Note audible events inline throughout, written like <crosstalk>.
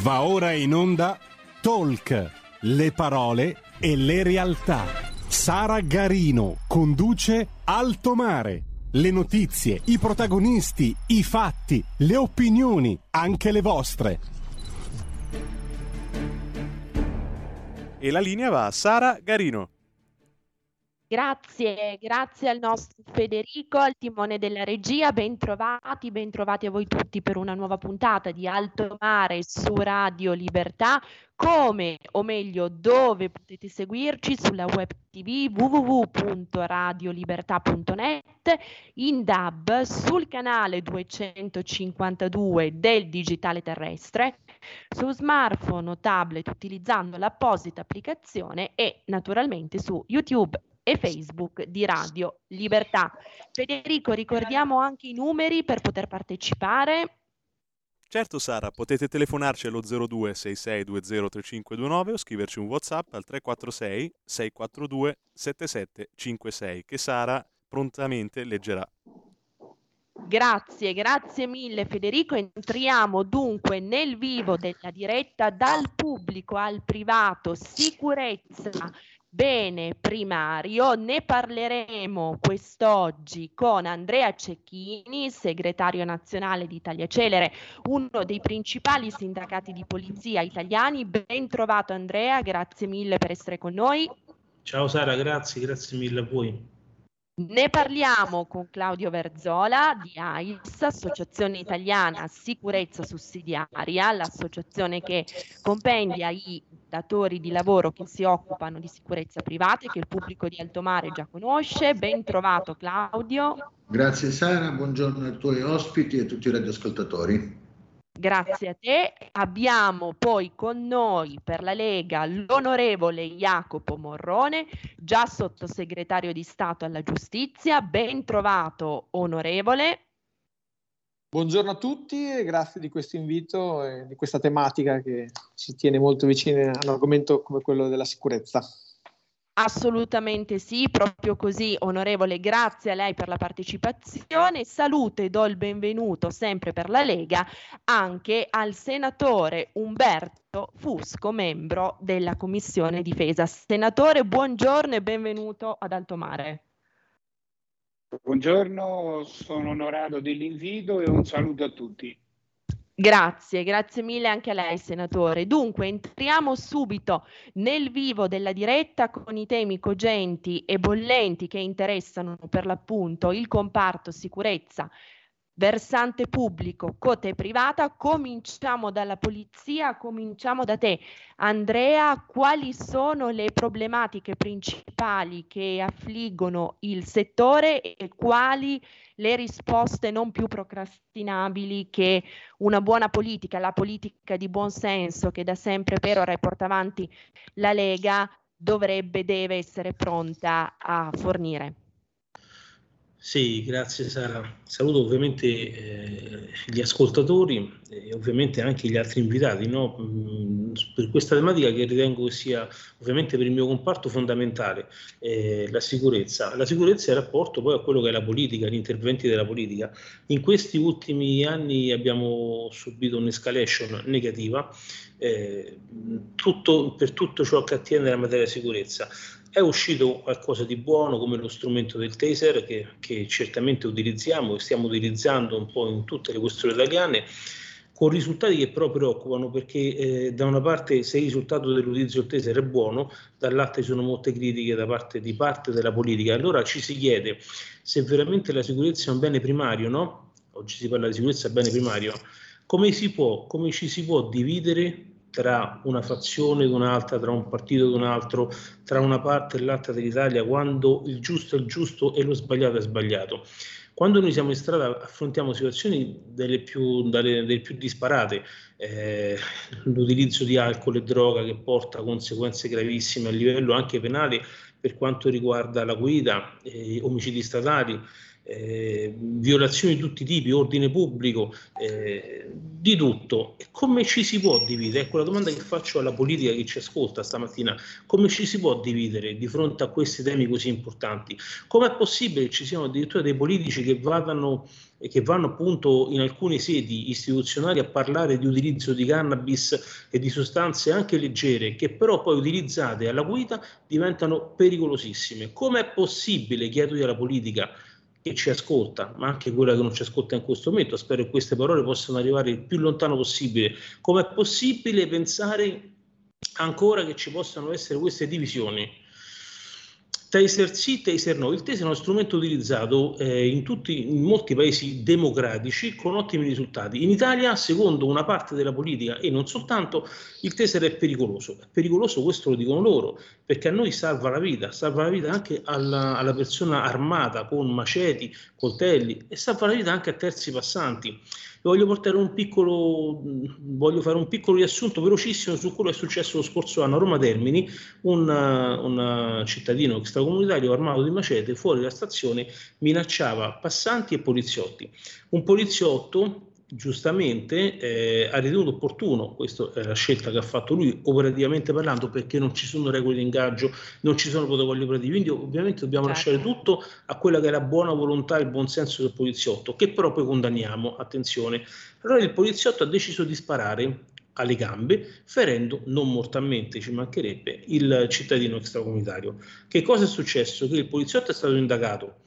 Va ora in onda Talk, le parole e le realtà. Sara Garino conduce Alto Mare. Le notizie, i protagonisti, i fatti, le opinioni, anche le vostre. E la linea va a Sara Garino. Grazie, grazie al nostro Federico, al timone della regia, bentrovati, bentrovati a voi tutti per una nuova puntata di Alto Mare su Radio Libertà, come o meglio dove potete seguirci? Sulla web tv www.radiolibertà.net, in DAB sul canale 252 del digitale terrestre, su smartphone o tablet utilizzando l'apposita applicazione e naturalmente su YouTube e Facebook di Radio Libertà. Federico, ricordiamo anche i numeri per poter partecipare. Certo Sara, potete telefonarci allo 02 6620 3529 o scriverci un WhatsApp al 346 642 7756 che Sara prontamente leggerà. Grazie, grazie mille Federico. Entriamo dunque nel vivo della diretta dal pubblico al privato, sicurezza, bene primario. Ne parleremo quest'oggi con Andrea Cecchini, segretario nazionale di Italia Celere, uno dei principali sindacati di polizia italiani. Ben trovato Andrea, grazie mille per essere con noi. Ciao Sara, grazie, grazie mille a voi. Ne parliamo con Claudio Verzola di AIS, Associazione Italiana Sicurezza Sussidiaria, l'associazione che compendia i datori di lavoro che si occupano di sicurezza privata e che il pubblico di Alto Mare già conosce. Ben trovato Claudio. Grazie Sara, buongiorno ai tuoi ospiti e a tutti i radioascoltatori. Grazie a te. Abbiamo poi con noi per la Lega l'onorevole Jacopo Morrone, già sottosegretario di Stato alla Giustizia. Ben trovato, onorevole. Buongiorno a tutti e grazie di questo invito e di questa tematica che ci tiene molto vicina a un argomento come quello della sicurezza. Assolutamente sì, proprio così, onorevole, grazie a lei per la partecipazione. Saluto e do il benvenuto sempre per la Lega anche al senatore Umberto Fusco, membro della Commissione Difesa. Senatore, buongiorno e benvenuto ad Alto Mare. Buongiorno, sono onorato dell'invito e un saluto a tutti. Grazie, grazie mille anche a lei, senatore. Dunque, entriamo subito nel vivo della diretta con i temi cogenti e bollenti che interessano per l'appunto il comparto sicurezza versante pubblico, cote privata, cominciamo dalla polizia, cominciamo da te. Andrea, quali sono le problematiche principali che affliggono il settore e quali le risposte non più procrastinabili che una buona politica, la politica di buon senso che da sempre per ora porta avanti la Lega, dovrebbe, deve essere pronta a fornire? Sì, grazie Sara. Saluto ovviamente eh, gli ascoltatori e ovviamente anche gli altri invitati no? Mm, per questa tematica che ritengo che sia ovviamente per il mio comparto fondamentale, eh, la sicurezza. La sicurezza è il rapporto poi a quello che è la politica, gli interventi della politica. In questi ultimi anni abbiamo subito un'escalation negativa eh, tutto, per tutto ciò che attiene alla materia di sicurezza. È uscito qualcosa di buono come lo strumento del taser che, che certamente utilizziamo e stiamo utilizzando un po' in tutte le questioni italiane con risultati che però preoccupano perché eh, da una parte se il risultato dell'utilizzo del taser è buono, dall'altra ci sono molte critiche da parte di parte della politica. Allora ci si chiede se veramente la sicurezza è un bene primario, no? Oggi si parla di sicurezza bene primario. Come si può, come ci si può dividere tra una fazione ed un'altra, tra un partito ed un altro, tra una parte e l'altra dell'Italia, quando il giusto è il giusto e lo sbagliato è sbagliato. Quando noi siamo in strada affrontiamo situazioni delle più, dalle, delle più disparate, eh, l'utilizzo di alcol e droga che porta conseguenze gravissime a livello anche penale per quanto riguarda la guida, eh, omicidi statali, eh, violazioni di tutti i tipi, ordine pubblico, eh, di tutto. E come ci si può dividere? Ecco la domanda che faccio alla politica che ci ascolta stamattina, come ci si può dividere di fronte a questi temi così importanti? Com'è possibile che ci siano addirittura dei politici che vadano che vanno appunto in alcune sedi istituzionali a parlare di utilizzo di cannabis e di sostanze anche leggere che però poi utilizzate alla guida diventano pericolosissime. Com'è possibile, chiedo io alla politica, che ci ascolta, ma anche quella che non ci ascolta in questo momento, spero che queste parole possano arrivare il più lontano possibile. Com'è possibile pensare ancora che ci possano essere queste divisioni? Taser sì, taser no. Il taser è uno strumento utilizzato eh, in, tutti, in molti paesi democratici con ottimi risultati. In Italia, secondo una parte della politica e non soltanto, il taser è pericoloso. È pericoloso, questo lo dicono loro, perché a noi salva la vita, salva la vita anche alla, alla persona armata con maceti, coltelli e salva la vita anche a terzi passanti voglio un piccolo, voglio fare un piccolo riassunto velocissimo su quello che è successo lo scorso anno a Roma Termini, un, un cittadino extracomunitario armato di macete fuori dalla stazione minacciava passanti e poliziotti. Un poliziotto giustamente eh, ha ritenuto opportuno, questa è la scelta che ha fatto lui operativamente parlando perché non ci sono regole di ingaggio, non ci sono protocolli operativi, quindi ovviamente dobbiamo certo. lasciare tutto a quella che è la buona volontà e il buon senso del poliziotto, che però poi condanniamo, attenzione. Allora il poliziotto ha deciso di sparare alle gambe, ferendo non mortalmente, ci mancherebbe, il cittadino extracomunitario. Che cosa è successo? Che il poliziotto è stato indagato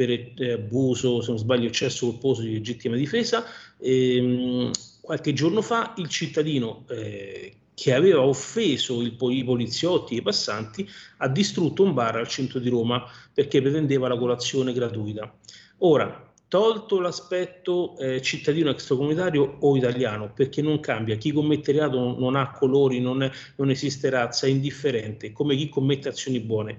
per eh, abuso, se non sbaglio, eccesso colposo di legittima difesa. Ehm, qualche giorno fa il cittadino eh, che aveva offeso il, i poliziotti e i passanti ha distrutto un bar al centro di Roma perché pretendeva la colazione gratuita. Ora, tolto l'aspetto eh, cittadino extracomunitario o italiano, perché non cambia, chi commette reato non, non ha colori, non, è, non esiste razza, è indifferente, come chi commette azioni buone.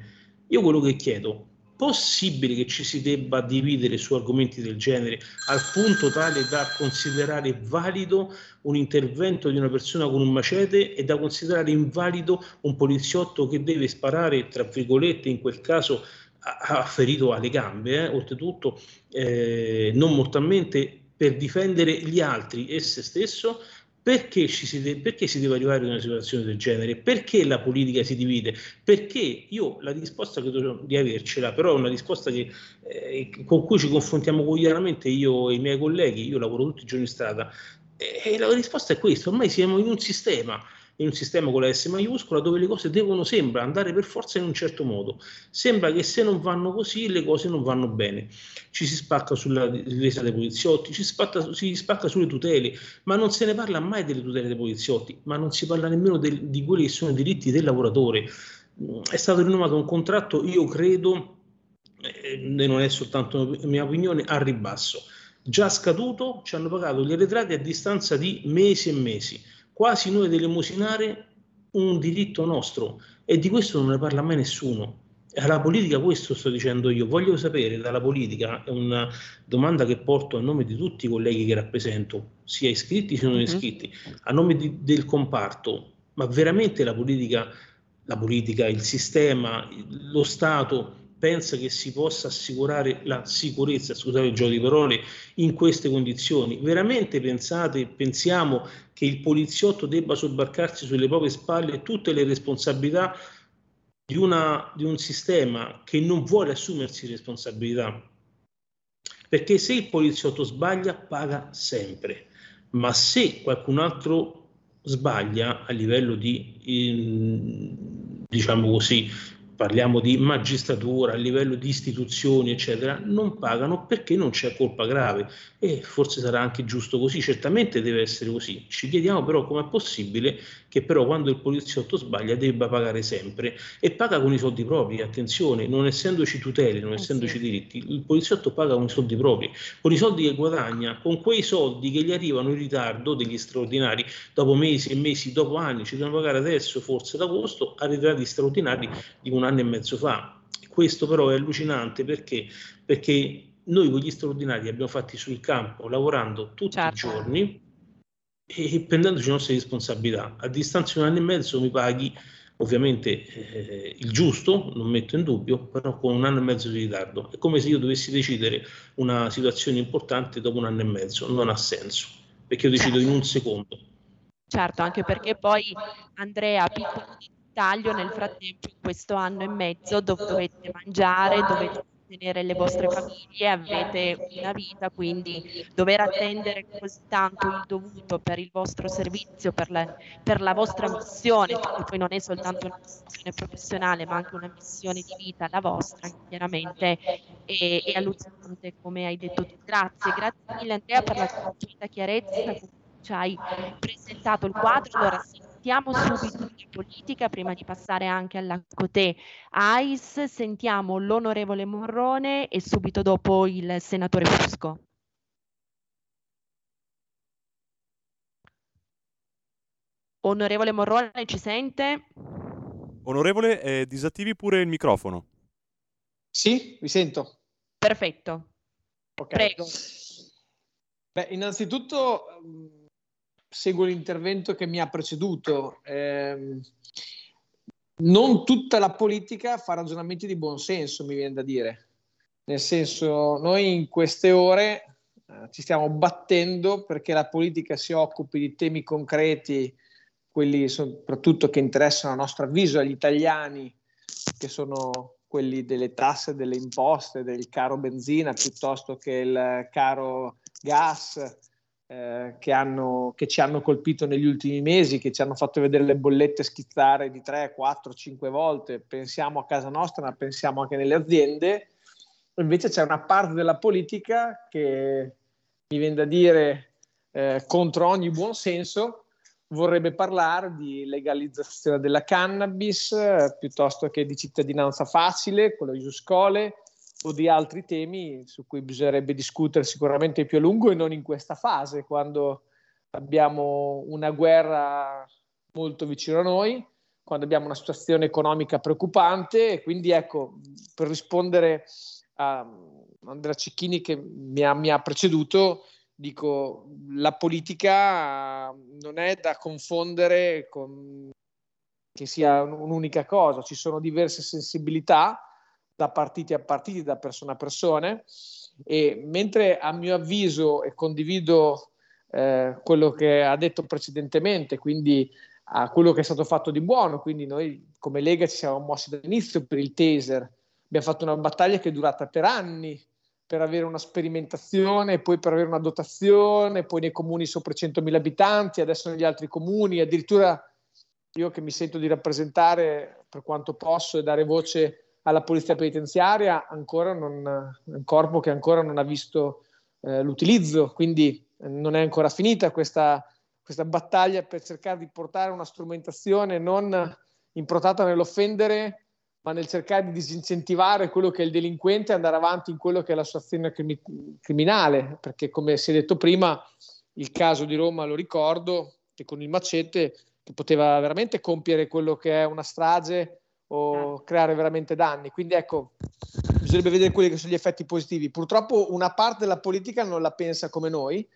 Io quello che chiedo, possibile che ci si debba dividere su argomenti del genere al punto tale da considerare valido un intervento di una persona con un macete e da considerare invalido un poliziotto che deve sparare, tra virgolette, in quel caso ha ferito alle gambe, eh, oltretutto eh, non mortalmente, per difendere gli altri e se stesso perché, si perché, si deve arrivare a una situazione del genere? Perché la politica si divide? Perché io la risposta credo di avercela, però è una risposta che, eh, con cui ci confrontiamo quotidianamente io e i miei colleghi, io lavoro tutti i giorni in strada, e la risposta è questa, ormai siamo in un sistema in un sistema con la S maiuscola dove le cose devono, sembra, andare per forza in un certo modo. Sembra che se non vanno così le cose non vanno bene. Ci si spacca sulla difesa dei poliziotti, ci spacca, si spacca sulle tutele, ma non se ne parla mai delle tutele dei poliziotti, ma non si parla nemmeno del, di quelli che sono i diritti del lavoratore. È stato rinnovato un contratto, io credo, e non è soltanto mia opinione, a ribasso. Già scaduto, ci hanno pagato gli arretrati a distanza di mesi e mesi quasi noi dell'emosinare un diritto nostro e di questo non ne parla mai nessuno. Alla politica questo sto dicendo io, voglio sapere dalla politica, è una domanda che porto a nome di tutti i colleghi che rappresento, sia iscritti sia non mhm. iscritti, a nome di, del comparto, ma veramente la politica, la politica, il sistema, lo Stato pensa che si possa assicurare la sicurezza, scusate il gioco di parole, in queste condizioni? Veramente pensate, pensiamo che il poliziotto debba sobbarcarsi sulle proprie spalle tutte le responsabilità di, una, di un sistema che non vuole assumersi responsabilità? Perché se il poliziotto sbaglia, paga sempre, ma se qualcun altro sbaglia a livello di, diciamo così, parliamo di magistratura, a livello di istituzioni, eccetera, non pagano perché non c'è colpa grave. E forse sarà anche giusto così, certamente deve essere così. Ci chiediamo però com'è possibile che però quando il poliziotto sbaglia debba pagare sempre. E paga con i soldi propri, attenzione, non essendoci tutele, non eh essendoci diritti, il poliziotto paga con i soldi propri, con i soldi che guadagna, con quei soldi che gli arrivano in ritardo degli straordinari, dopo mesi e mesi, dopo anni, ci devono pagare adesso forse ad agosto, a ritardi straordinari di un anno e mezzo fa. Questo però è allucinante perché? Perché noi con gli straordinari li abbiamo fatti sul campo lavorando tutti certo. i giorni e prendendoci le nostre responsabilità. A distanza di un anno e mezzo mi paghi ovviamente eh, il giusto, non metto in dubbio, però con un anno e mezzo di ritardo. È come se io dovessi decidere una situazione importante dopo un anno e mezzo, non ha senso, perché io decido in un secondo. Certo, anche perché poi Andrea, piccolo dettaglio, nel frattempo in questo anno e mezzo dovete mangiare, dovete sostenere le vostre famiglie, avete una vita, quindi dover attendere così tanto il dovuto per il vostro servizio, per la, per la vostra missione, che poi non è soltanto una missione professionale, ma anche una missione di vita, la vostra, chiaramente è, è allucinante, come hai detto tu. Grazie, grazie mille Andrea per la tua chiarezza cui ci hai presentato il quadro. Allora, sì, Sentiamo subito la politica prima di passare anche alla Cote AIS. Sentiamo l'onorevole Morrone e subito dopo il senatore Fusco. Onorevole Morrone, ci sente? Onorevole, eh, disattivi pure il microfono. Sì, vi sento. Perfetto. Okay. Prego. Beh, innanzitutto seguo l'intervento che mi ha preceduto. Eh, non tutta la politica fa ragionamenti di buon senso, mi viene da dire. Nel senso, noi in queste ore eh, ci stiamo battendo perché la politica si occupi di temi concreti, quelli soprattutto che interessano a nostro avviso agli italiani, che sono quelli delle tasse, delle imposte, del caro benzina piuttosto che il caro gas, eh, che, hanno, che, ci hanno colpito negli ultimi mesi, che ci hanno fatto vedere le bollette schizzare di 3, 4, 5 volte. Pensiamo a casa nostra, ma pensiamo anche nelle aziende. Invece c'è una parte della politica che mi viene da dire eh, contro ogni buon senso vorrebbe parlare di legalizzazione della cannabis eh, piuttosto che di cittadinanza facile, quello di Giuscole, o di altri temi su cui bisognerebbe discutere sicuramente più a lungo e non in questa fase, quando abbiamo una guerra molto vicino a noi, quando abbiamo una situazione economica preoccupante. E quindi ecco, per rispondere a Andrea Cecchini che mi ha, mi ha preceduto, dico la politica non è da confondere con che sia un'unica cosa, ci sono diverse sensibilità da partiti a partiti, da persona a persone, e mentre a mio avviso, e condivido eh, quello che ha detto precedentemente, quindi a quello che è stato fatto di buono, quindi noi come Lega ci siamo mossi dall'inizio per il taser, abbiamo fatto una battaglia che è durata per anni, per avere una sperimentazione, poi per avere una dotazione, poi nei comuni sopra i 100.000 abitanti, adesso negli altri comuni, addirittura io che mi sento di rappresentare per quanto posso e dare voce alla polizia penitenziaria ancora non, un corpo che ancora non ha visto eh, l'utilizzo, quindi eh, non è ancora finita questa, questa battaglia per cercare di portare una strumentazione non improntata nell'offendere, ma nel cercare di disincentivare quello che è il delinquente e andare avanti in quello che è la sua azione crimi- criminale, perché come si è detto prima, il caso di Roma lo ricordo, che con il macete che poteva veramente compiere quello che è una strage o ah. creare veramente danni. Quindi ecco, bisognerebbe vedere quelli che sono gli effetti positivi. Purtroppo una parte della politica non la pensa come noi,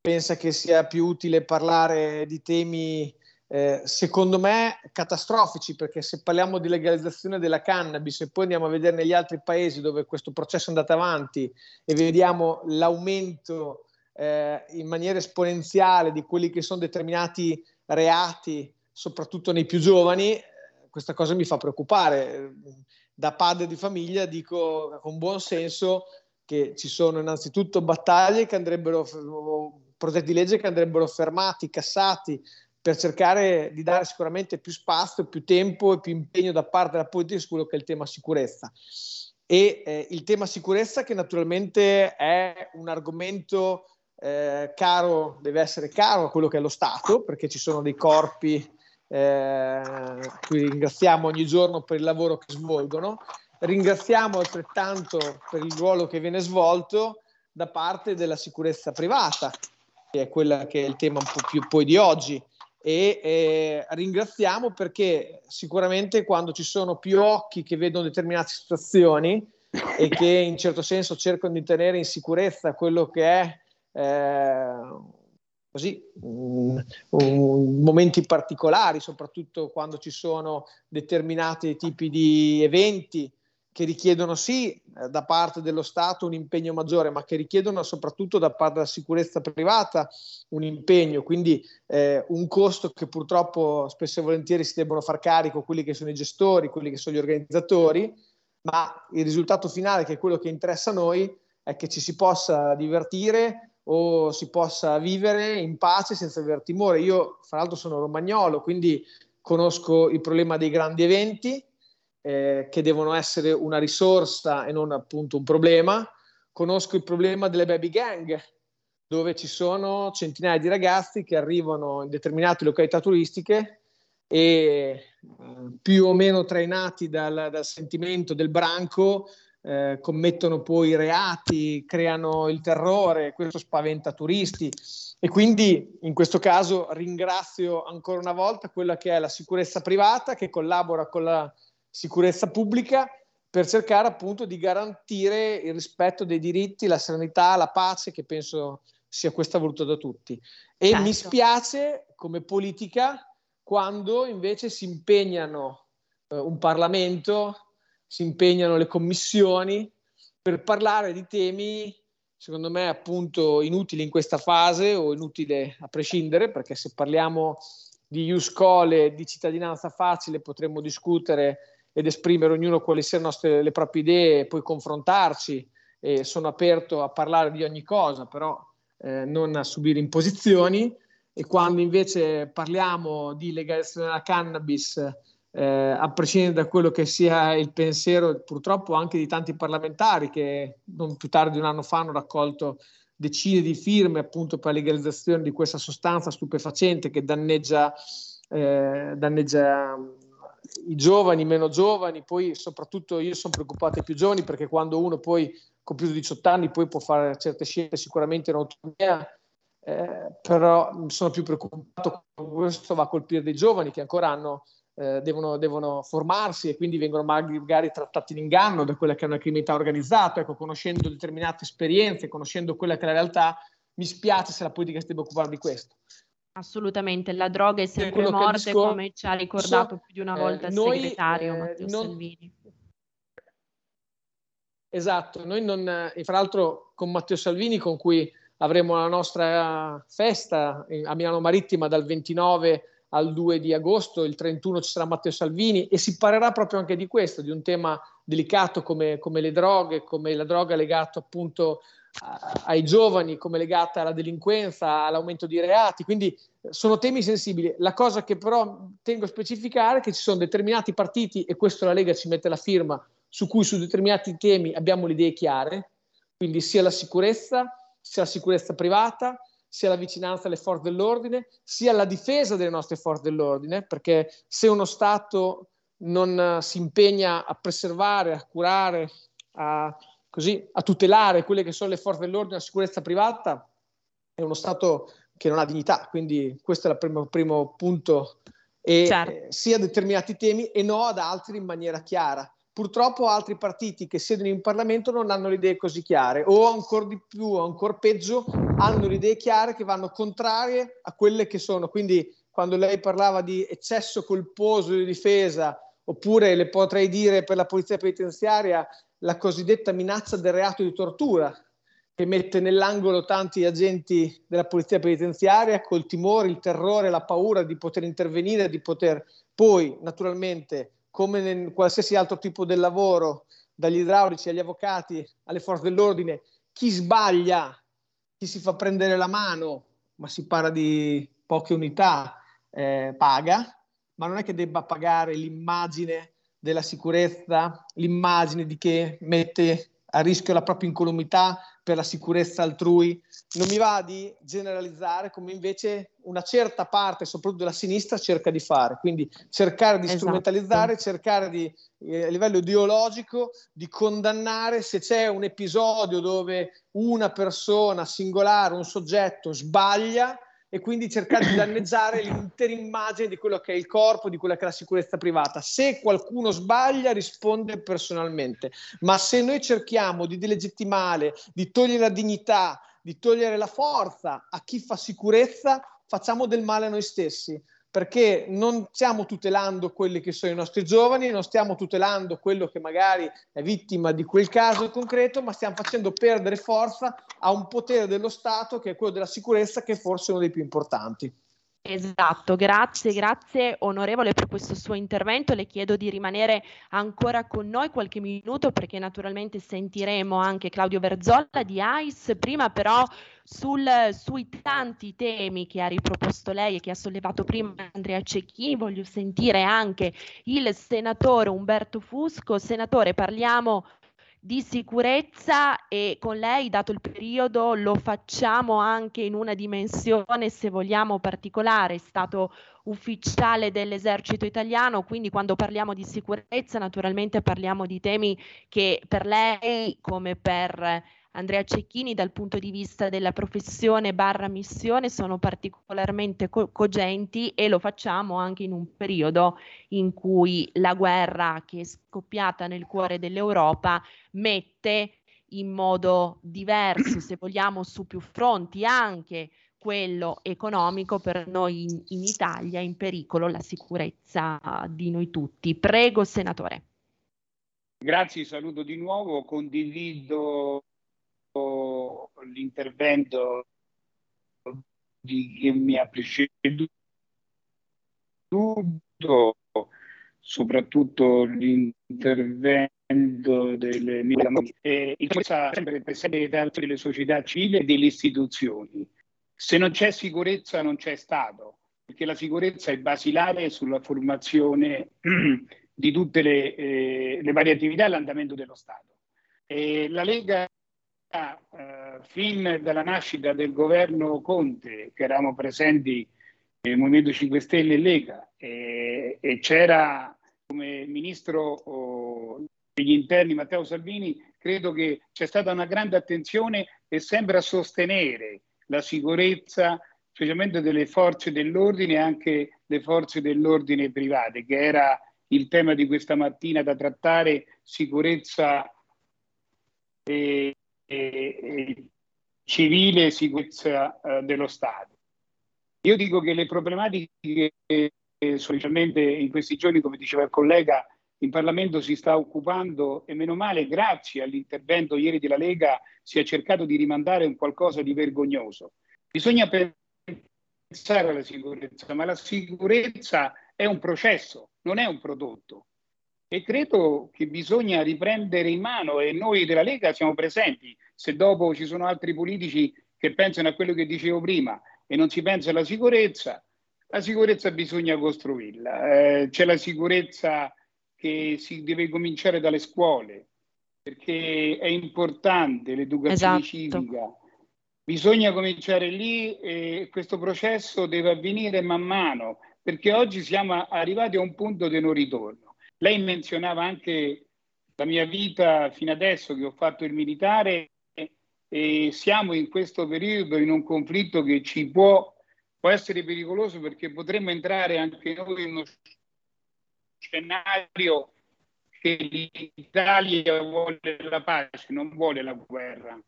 pensa che sia più utile parlare di temi, eh, secondo me, catastrofici, perché se parliamo di legalizzazione della cannabis e poi andiamo a vedere negli altri paesi dove questo processo è andato avanti e vediamo l'aumento eh, in maniera esponenziale di quelli che sono determinati reati, soprattutto nei più giovani, questa cosa mi fa preoccupare. Da padre di famiglia dico con buon senso che ci sono innanzitutto battaglie che andrebbero, progetti di legge che andrebbero fermati, cassati, per cercare di dare sicuramente più spazio, più tempo e più impegno da parte della politica su quello che è il tema sicurezza. E eh, il tema sicurezza che naturalmente è un argomento eh, caro, deve essere caro a quello che è lo Stato, perché ci sono dei corpi eh, cui ringraziamo ogni giorno per il lavoro che svolgono. Ringraziamo altrettanto per il ruolo che viene svolto da parte della sicurezza privata, che è quella che è il tema un po' più poi di oggi. E eh, ringraziamo perché sicuramente quando ci sono più occhi che vedono determinate situazioni e che in certo senso cercano di tenere in sicurezza quello che è eh, così, um, um, momenti particolari, soprattutto quando ci sono determinati tipi di eventi che richiedono sì eh, da parte dello Stato un impegno maggiore, ma che richiedono soprattutto da parte della sicurezza privata un impegno, quindi eh, un costo che purtroppo spesso e volentieri si debbono far carico quelli che sono i gestori, quelli che sono gli organizzatori, ma il risultato finale, che è quello che interessa a noi, è che ci si possa divertire o si possa vivere in pace senza aver timore. Io, fra l'altro, sono romagnolo, quindi conosco il problema dei grandi eventi eh, che devono essere una risorsa e non appunto un problema. Conosco il problema delle baby gang, dove ci sono centinaia di ragazzi che arrivano in determinate località turistiche e eh, più o meno trainati dal, dal sentimento del branco eh, commettono poi reati, creano il terrore, questo spaventa turisti e quindi in questo caso ringrazio ancora una volta quella che è la sicurezza privata che collabora con la sicurezza pubblica per cercare appunto di garantire il rispetto dei diritti, la serenità, la pace che penso sia questa voluta da tutti. E certo. mi spiace come politica quando invece si impegnano eh, un Parlamento si impegnano le commissioni per parlare di temi, secondo me, appunto inutili in questa fase o inutili a prescindere, perché se parliamo di Iuscole, di cittadinanza facile, potremmo discutere ed esprimere ognuno quali siano le proprie idee e poi confrontarci. E sono aperto a parlare di ogni cosa, però eh, non a subire imposizioni. E quando invece parliamo di legalizzazione della cannabis, eh, a prescindere da quello che sia il pensiero purtroppo anche di tanti parlamentari che non più tardi di un anno fa hanno raccolto decine di firme appunto per la legalizzazione di questa sostanza stupefacente che danneggia, eh, danneggia i giovani, i meno giovani, poi soprattutto io sono preoccupato ai più giovani perché quando uno poi con più di 18 anni poi può fare certe scelte sicuramente in autonomia, eh, però sono più preoccupato questo va a colpire dei giovani che ancora hanno eh, devono, devono, formarsi e quindi vengono magari trattati in inganno da quella che è una criminalità organizzata. Ecco, conoscendo determinate esperienze, conoscendo quella che è la realtà, mi spiace se la politica si deve occupare di questo. Assolutamente, la droga è sempre morte, discorso, come ci ha ricordato più di una volta eh, il noi, segretario eh, Matteo non, Salvini. Esatto, noi non, e fra l'altro con Matteo Salvini, con cui avremo la nostra festa a Milano Marittima dal 29 al 2 di agosto, il 31 ci sarà Matteo Salvini e si parlerà proprio anche di questo, di un tema delicato come, come le droghe, come la droga legata appunto a, ai giovani, come legata alla delinquenza, all'aumento di reati, quindi sono temi sensibili. La cosa che però tengo a specificare è che ci sono determinati partiti, e questo la Lega ci mette la firma, su cui su determinati temi abbiamo le idee chiare, quindi sia la sicurezza, sia la sicurezza privata, sia la vicinanza alle forze dell'ordine, sia la difesa delle nostre forze dell'ordine, perché se uno Stato non uh, si impegna a preservare, a curare, a, così, a tutelare quelle che sono le forze dell'ordine, la sicurezza privata, è uno Stato che non ha dignità. Quindi questo è il primo, primo punto. E certo. sia determinati temi e no ad altri in maniera chiara. Purtroppo altri partiti che siedono in Parlamento non hanno le idee così chiare o ancora di più, o ancora peggio, hanno le idee chiare che vanno contrarie a quelle che sono. Quindi quando lei parlava di eccesso colposo di difesa, oppure le potrei dire per la polizia penitenziaria la cosiddetta minaccia del reato di tortura, che mette nell'angolo tanti agenti della polizia penitenziaria col timore, il terrore, la paura di poter intervenire, di poter poi naturalmente come in qualsiasi altro tipo del lavoro, dagli idraulici agli avvocati, alle forze dell'ordine, chi sbaglia, chi si fa prendere la mano, ma si parla di poche unità, eh, paga, ma non è che debba pagare l'immagine della sicurezza, l'immagine di che mette a rischio la propria incolumità per la sicurezza altrui. Non mi va di generalizzare come invece una certa parte, soprattutto della sinistra, cerca di fare. Quindi cercare di esatto. strumentalizzare, cercare di, eh, a livello ideologico di condannare se c'è un episodio dove una persona singolare, un soggetto sbaglia e quindi cercare di danneggiare <coughs> l'intera immagine di quello che è il corpo, di quella che è la sicurezza privata. Se qualcuno sbaglia, risponde personalmente, ma se noi cerchiamo di delegittimare, di togliere la dignità di togliere la forza a chi fa sicurezza, facciamo del male a noi stessi perché non stiamo tutelando quelli che sono i nostri giovani, non stiamo tutelando quello che magari è vittima di quel caso concreto, ma stiamo facendo perdere forza a un potere dello Stato che è quello della sicurezza, che è forse uno dei più importanti. Esatto, grazie, grazie onorevole per questo suo intervento. Le chiedo di rimanere ancora con noi qualche minuto perché naturalmente sentiremo anche Claudio Verzolla di AIS. Prima però sul, sui tanti temi che ha riproposto lei e che ha sollevato prima Andrea Cecchini, voglio sentire anche il senatore Umberto Fusco. Senatore, parliamo di sicurezza e con lei, dato il periodo, lo facciamo anche in una dimensione, se vogliamo, particolare. È stato ufficiale dell'esercito italiano, quindi quando parliamo di sicurezza naturalmente parliamo di temi che per lei, come per Andrea Cecchini dal punto di vista della professione barra missione sono particolarmente co- cogenti e lo facciamo anche in un periodo in cui la guerra che è scoppiata nel cuore dell'Europa mette in modo diverso, se vogliamo, su più fronti anche quello economico per noi in, in Italia in pericolo la sicurezza di noi tutti. Prego, senatore. Grazie, saluto di nuovo, condivido l'intervento di chi mi ha preceduto, soprattutto l'intervento delle mie eh, il sempre presente delle società civili e delle istituzioni. Se non c'è sicurezza non c'è Stato, perché la sicurezza è basilare sulla formazione <clears throat> di tutte le, eh, le varie attività e l'andamento dello Stato. E la Lega eh, fin dalla nascita del governo Conte, che eravamo presenti nel Movimento 5 Stelle e Lega, e, e c'era come ministro oh, degli interni Matteo Salvini, credo che c'è stata una grande attenzione e sempre a sostenere la sicurezza, specialmente delle forze dell'ordine e anche le forze dell'ordine private, che era il tema di questa mattina da trattare, sicurezza e, civile sicurezza eh, dello Stato. Io dico che le problematiche che specialmente in questi giorni, come diceva il collega, in Parlamento si sta occupando e meno male, grazie all'intervento ieri della Lega, si è cercato di rimandare un qualcosa di vergognoso. Bisogna pensare alla sicurezza, ma la sicurezza è un processo, non è un prodotto e credo che bisogna riprendere in mano e noi della Lega siamo presenti. Se dopo ci sono altri politici che pensano a quello che dicevo prima e non si pensa alla sicurezza, la sicurezza bisogna costruirla. Eh, c'è la sicurezza che si deve cominciare dalle scuole, perché è importante l'educazione esatto. civica. Bisogna cominciare lì e questo processo deve avvenire man mano, perché oggi siamo arrivati a un punto di non ritorno. Lei menzionava anche la mia vita fino adesso che ho fatto il militare e siamo in questo periodo in un conflitto che ci può, può essere pericoloso perché potremmo entrare anche noi in uno scenario che l'Italia vuole la pace, non vuole la guerra.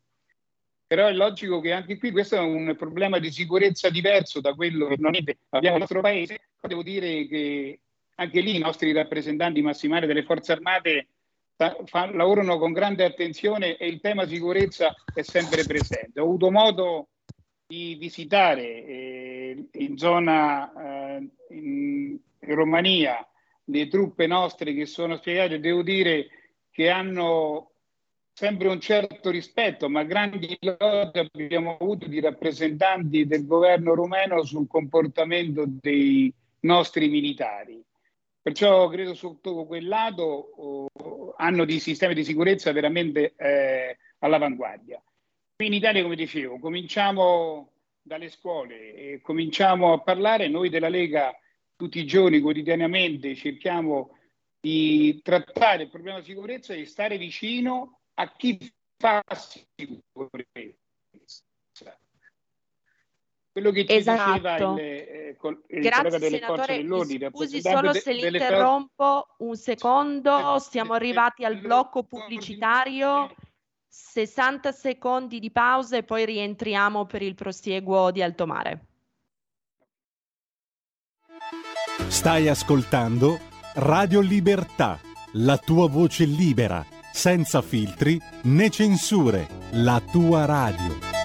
Però è logico che anche qui questo è un problema di sicurezza diverso da quello che non abbiamo nel nostro paese. Devo dire che anche lì i nostri rappresentanti massimali delle forze armate fa, lavorano con grande attenzione e il tema sicurezza è sempre presente. Ho avuto modo di visitare eh, in zona eh, in Romania le truppe nostre che sono spiegate, devo dire che hanno sempre un certo rispetto, ma grandi lodi abbiamo avuto di rappresentanti del governo rumeno sul comportamento dei nostri militari. Perciò credo sotto quel lato oh, hanno dei sistemi di sicurezza veramente eh, all'avanguardia. Qui in Italia, come dicevo, cominciamo dalle scuole e cominciamo a parlare. Noi della Lega tutti i giorni, quotidianamente, cerchiamo di trattare il problema della sicurezza e stare vicino a chi fa sicurezza quello che ci esatto. diceva il, eh, il Grazie, delle senatore, forze Scusi solo se de, l'interrompo un secondo, siamo arrivati al blocco pubblicitario. 60 secondi di pausa e poi rientriamo per il prosieguo di alto mare. Stai ascoltando Radio Libertà, la tua voce libera, senza filtri né censure, la tua radio.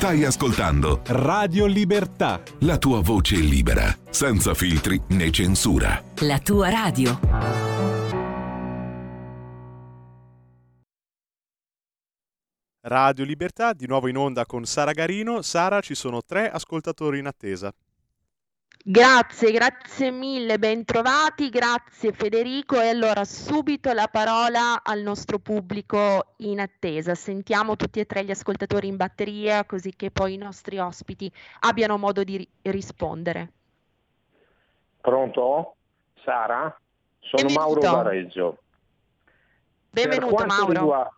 Stai ascoltando Radio Libertà. La tua voce libera, senza filtri né censura. La tua radio. Radio Libertà, di nuovo in onda con Sara Garino. Sara, ci sono tre ascoltatori in attesa. Grazie, grazie mille, bentrovati, grazie Federico e allora subito la parola al nostro pubblico in attesa. Sentiamo tutti e tre gli ascoltatori in batteria così che poi i nostri ospiti abbiano modo di ri- rispondere. Pronto? Sara? Sono Benvenuto. Mauro Bareggio. Benvenuto Mauro. riguarda-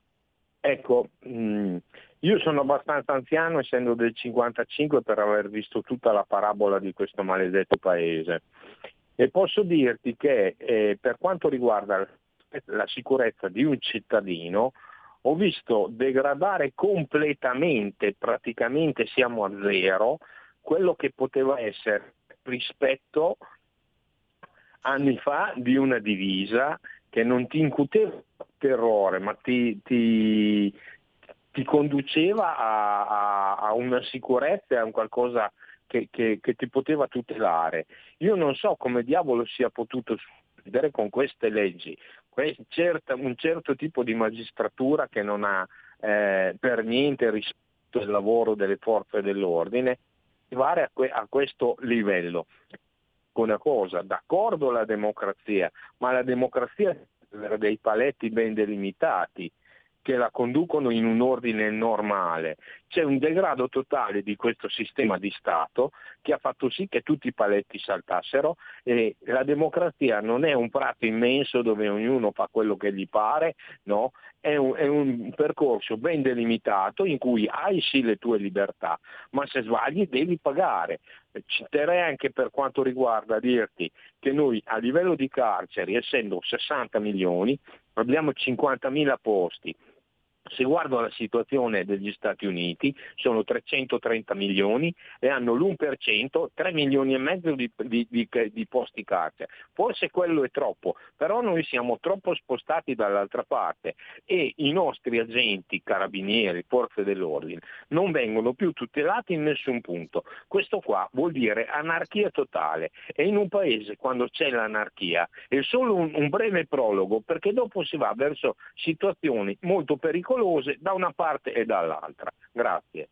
Ecco, mh, io sono abbastanza anziano, essendo del 55, per aver visto tutta la parabola di questo maledetto paese. E posso dirti che eh, per quanto riguarda la sicurezza di un cittadino, ho visto degradare completamente, praticamente siamo a zero, quello che poteva essere rispetto anni fa di una divisa che non ti incuteva terrore, ma ti, ti- ti conduceva a, a- a una sicurezza e a un qualcosa che, che- che ti poteva tutelare. Io non so come diavolo sia potuto succedere con queste leggi, un certo tipo di magistratura che non ha eh, per niente rispetto al lavoro delle forze dell'ordine, arrivare a, que- a questo livello. Una cosa, d'accordo la democrazia, ma la democrazia deve avere dei paletti ben delimitati che la conducono in un ordine normale. C'è un degrado totale di questo sistema di Stato che ha fatto sì che tutti i paletti saltassero e la democrazia non è un prato immenso dove ognuno fa quello che gli pare, no? È un, è un percorso ben delimitato in cui hai sì le tue libertà, ma se sbagli devi pagare. Ci terrei anche per quanto riguarda dirti che noi a livello di carceri, essendo 60 milioni, abbiamo 50.000 posti. Se guardo la situazione degli Stati Uniti, sono 330 milioni e hanno l'1%, 3 milioni e mezzo di, di- di- di posti carcere. Forse quello è troppo, però noi siamo troppo spostati dall'altra parte e i nostri agenti, carabinieri, forze dell'ordine, non vengono più tutelati in nessun punto. Questo qua vuol dire anarchia totale e in un paese quando c'è l'anarchia è solo un, un breve prologo perché dopo si va verso situazioni molto pericolose da una parte e dall'altra. Grazie.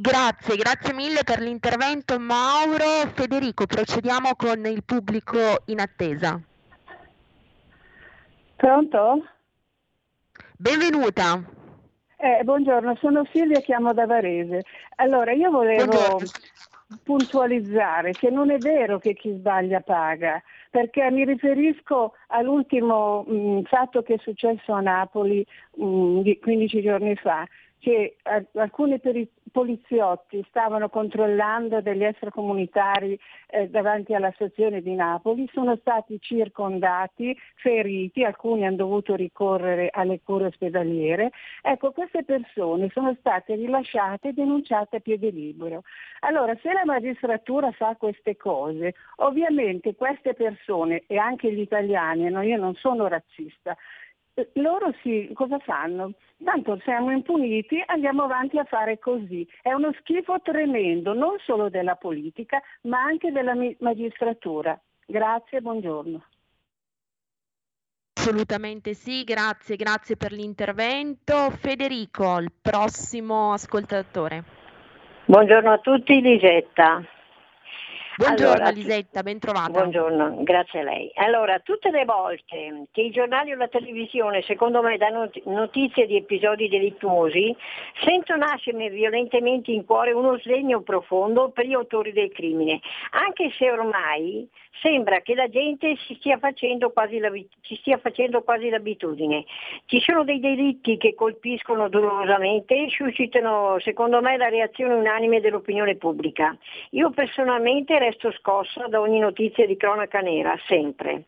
Grazie, grazie mille per l'intervento Mauro. Federico, procediamo con il pubblico in attesa. Pronto? Benvenuta. Eh, buongiorno, sono Silvia, chiamo da Varese. Allora, io volevo Buongiorno. puntualizzare che non è vero che chi sbaglia paga, perché mi riferisco all'ultimo mh, fatto che è successo a Napoli mh, di 15 giorni fa, che eh, alcuni poliziotti stavano controllando degli extracomunitari eh, davanti alla stazione di Napoli, sono stati circondati, feriti, alcuni hanno dovuto ricorrere alle cure ospedaliere. Ecco, queste persone sono state rilasciate e denunciate a piede libero. Allora, se la magistratura fa queste cose, ovviamente queste persone e anche gli italiani, no, io non sono razzista, loro sì, cosa fanno? Tanto siamo impuniti, andiamo avanti a fare così. È uno schifo tremendo, non solo della politica, ma anche della magistratura. Grazie, buongiorno. Assolutamente sì, grazie, grazie per l'intervento. Federico, il prossimo ascoltatore. Buongiorno a tutti, Lisetta. Buongiorno Allora, Lisetta, ben trovata. Buongiorno, grazie a lei. Allora, tutte le volte che i giornali o la televisione, secondo me, danno notizie di episodi delittuosi, sento nascere violentemente in cuore uno sdegno profondo per gli autori del crimine, anche se ormai sembra che la gente si stia facendo quasi, la, ci stia facendo quasi l'abitudine. Ci sono dei delitti che colpiscono dolorosamente e suscitano, secondo me, la reazione unanime dell'opinione pubblica. Io personalmente resto scossa da ogni notizia di cronaca nera, sempre.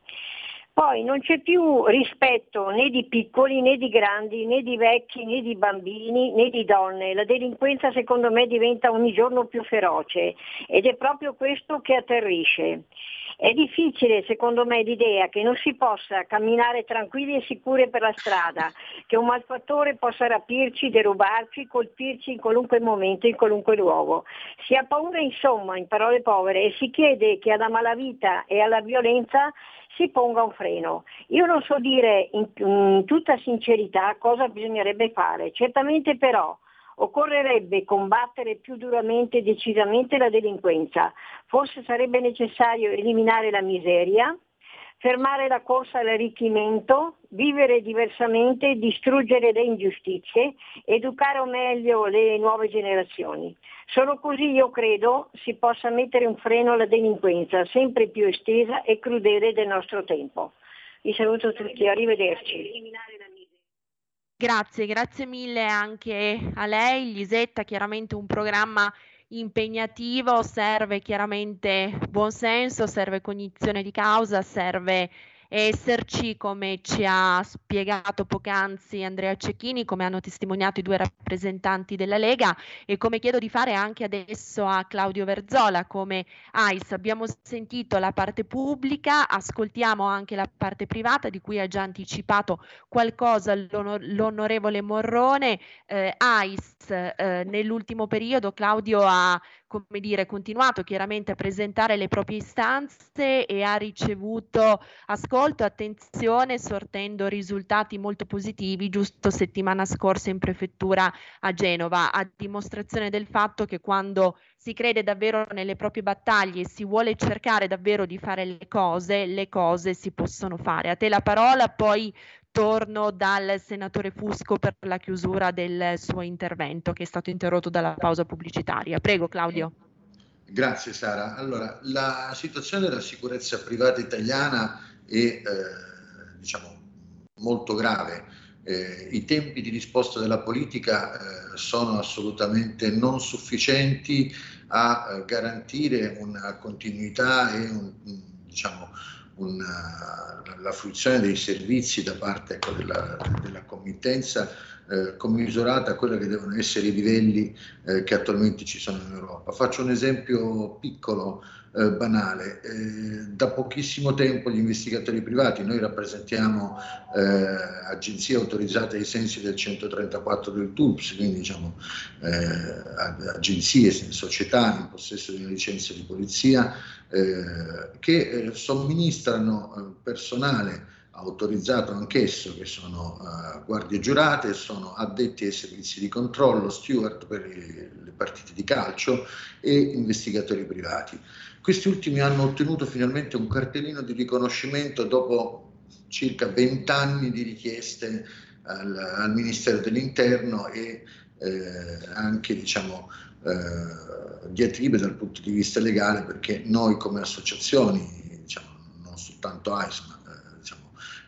Poi non c'è più rispetto né di piccoli né di grandi né di vecchi né di bambini né di donne. La delinquenza secondo me diventa ogni giorno più feroce ed è proprio questo che atterrisce. È difficile secondo me l'idea che non si possa camminare tranquilli e sicuri per la strada, che un malfattore possa rapirci, derubarci, colpirci in qualunque momento, in qualunque luogo. Si ha paura insomma, in parole povere, e si chiede che alla malavita e alla violenza si ponga un freno. Io non so dire in, in tutta sincerità cosa bisognerebbe fare, certamente però occorrerebbe combattere più duramente e decisamente la delinquenza. Forse sarebbe necessario eliminare la miseria, fermare la corsa all'arricchimento, vivere diversamente, distruggere le ingiustizie, educare meglio le nuove generazioni. Solo così io credo si possa mettere un freno alla delinquenza sempre più estesa e crudele del nostro tempo. Vi saluto tutti, arrivederci. Grazie, grazie mille anche a lei, Lisetta, chiaramente un programma impegnativo, serve chiaramente buonsenso, serve cognizione di causa, serve esserci, come ci ha spiegato poc'anzi Andrea Cecchini, come hanno testimoniato i due rappresentanti della Lega e come chiedo di fare anche adesso a Claudio Verzola come AIS. Abbiamo sentito la parte pubblica, ascoltiamo anche la parte privata di cui ha già anticipato qualcosa l'onor- l'onorevole Morrone. Eh, AIS eh, nell'ultimo periodo Claudio ha come dire, continuato chiaramente a presentare le proprie istanze e ha ricevuto ascolto, attenzione, sortendo risultati molto positivi giusto settimana scorsa in prefettura a Genova, a dimostrazione del fatto che quando si crede davvero nelle proprie battaglie e si vuole cercare davvero di fare le cose, le cose si possono fare. A te la parola, poi torno dal senatore Fusco per la chiusura del suo intervento che è stato interrotto dalla pausa pubblicitaria. Prego Claudio. Grazie Sara. Allora, la situazione della sicurezza privata italiana è eh, diciamo, molto grave. Eh, I tempi di risposta della politica eh, sono assolutamente non sufficienti a eh, garantire una continuità e un, diciamo, una, la fruizione dei servizi da parte ecco, della, della, committenza eh, commisurata a quelli che devono essere i livelli eh, che attualmente ci sono in Europa. Faccio un esempio piccolo eh, banale. Eh, da pochissimo tempo gli investigatori privati, noi rappresentiamo eh, agenzie autorizzate ai sensi del 134 del TUPS, quindi diciamo agenzie, società in possesso di una licenza di polizia, che somministrano personale autorizzato anch'esso, che sono uh, guardie giurate, sono addetti ai servizi di controllo, steward per le partite di calcio e investigatori privati. Questi ultimi hanno ottenuto finalmente un cartellino di riconoscimento dopo circa 20 anni di richieste al, al Ministero dell'Interno e eh, anche diciamo, eh, diatribe dal punto di vista legale perché noi come associazioni, diciamo, non soltanto AIS, ma diciamo,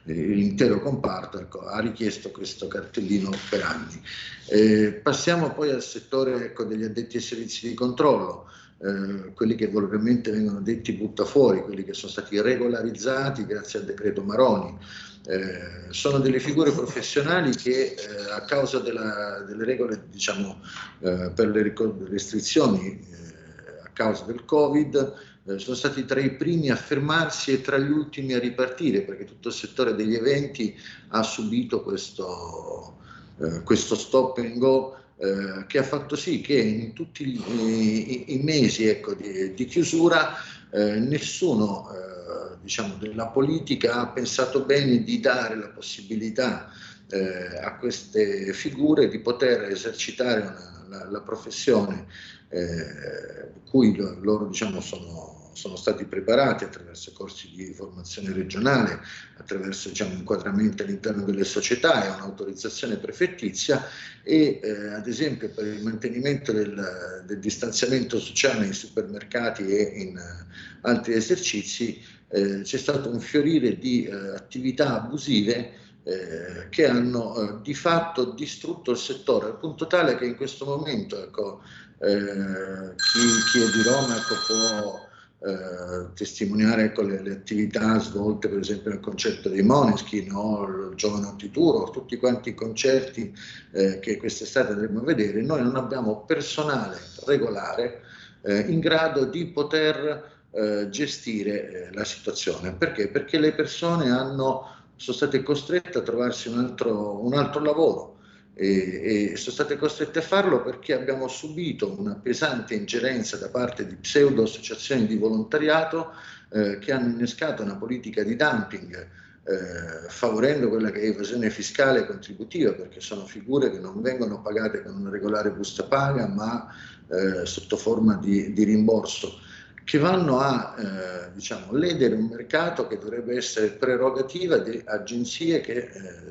l'intero comparto ecco, ha richiesto questo cartellino per anni. Eh, passiamo poi al settore ecco, degli addetti ai servizi di controllo eh, quelli che volgarmente vengono detti buttafuori, quelli che sono stati regolarizzati grazie al decreto Maroni. Eh, sono delle figure professionali che eh, a causa della, delle regole diciamo, eh, per le restrizioni eh, a causa del Covid eh, sono stati tra i primi a fermarsi e tra gli ultimi a ripartire perché tutto il settore degli eventi ha subito questo, questo stop and go eh, che ha fatto sì che in tutti i, i mesi ecco, di, di, chiusura eh, nessuno eh, diciamo, della politica ha pensato bene di dare la possibilità eh, a queste figure di poter esercitare una, la, la, professione eh, cui loro diciamo, sono sono stati preparati attraverso corsi di formazione regionale, attraverso diciamo, inquadramenti all'interno delle società e un'autorizzazione prefettizia e eh, ad esempio per il mantenimento del, del, distanziamento sociale nei supermercati e in uh, altri esercizi eh, c'è stato un fiorire di uh, attività abusive eh, che hanno eh, di fatto distrutto il settore al punto tale che in questo momento ecco, eh, chi, chi, è di Roma ecco, può eh, testimoniare ecco, le, le, attività svolte per esempio nel concerto dei Moneschi, no? il Giovane Antituro, tutti quanti i concerti eh, che quest'estate andremo a vedere, noi non abbiamo personale regolare eh, in grado di poter gestire la situazione. Perché? Perché le persone hanno sono state costrette a trovarsi un altro, un altro lavoro e, e, sono state costrette a farlo perché abbiamo subito una pesante ingerenza da parte di pseudo associazioni di volontariato eh, che hanno innescato una politica di dumping eh, favorendo quella che è evasione fiscale e contributiva perché sono figure che non vengono pagate con una regolare busta paga ma eh, sotto forma di, di rimborso che vanno a eh, diciamo, ledere un mercato che dovrebbe essere prerogativa di agenzie che eh,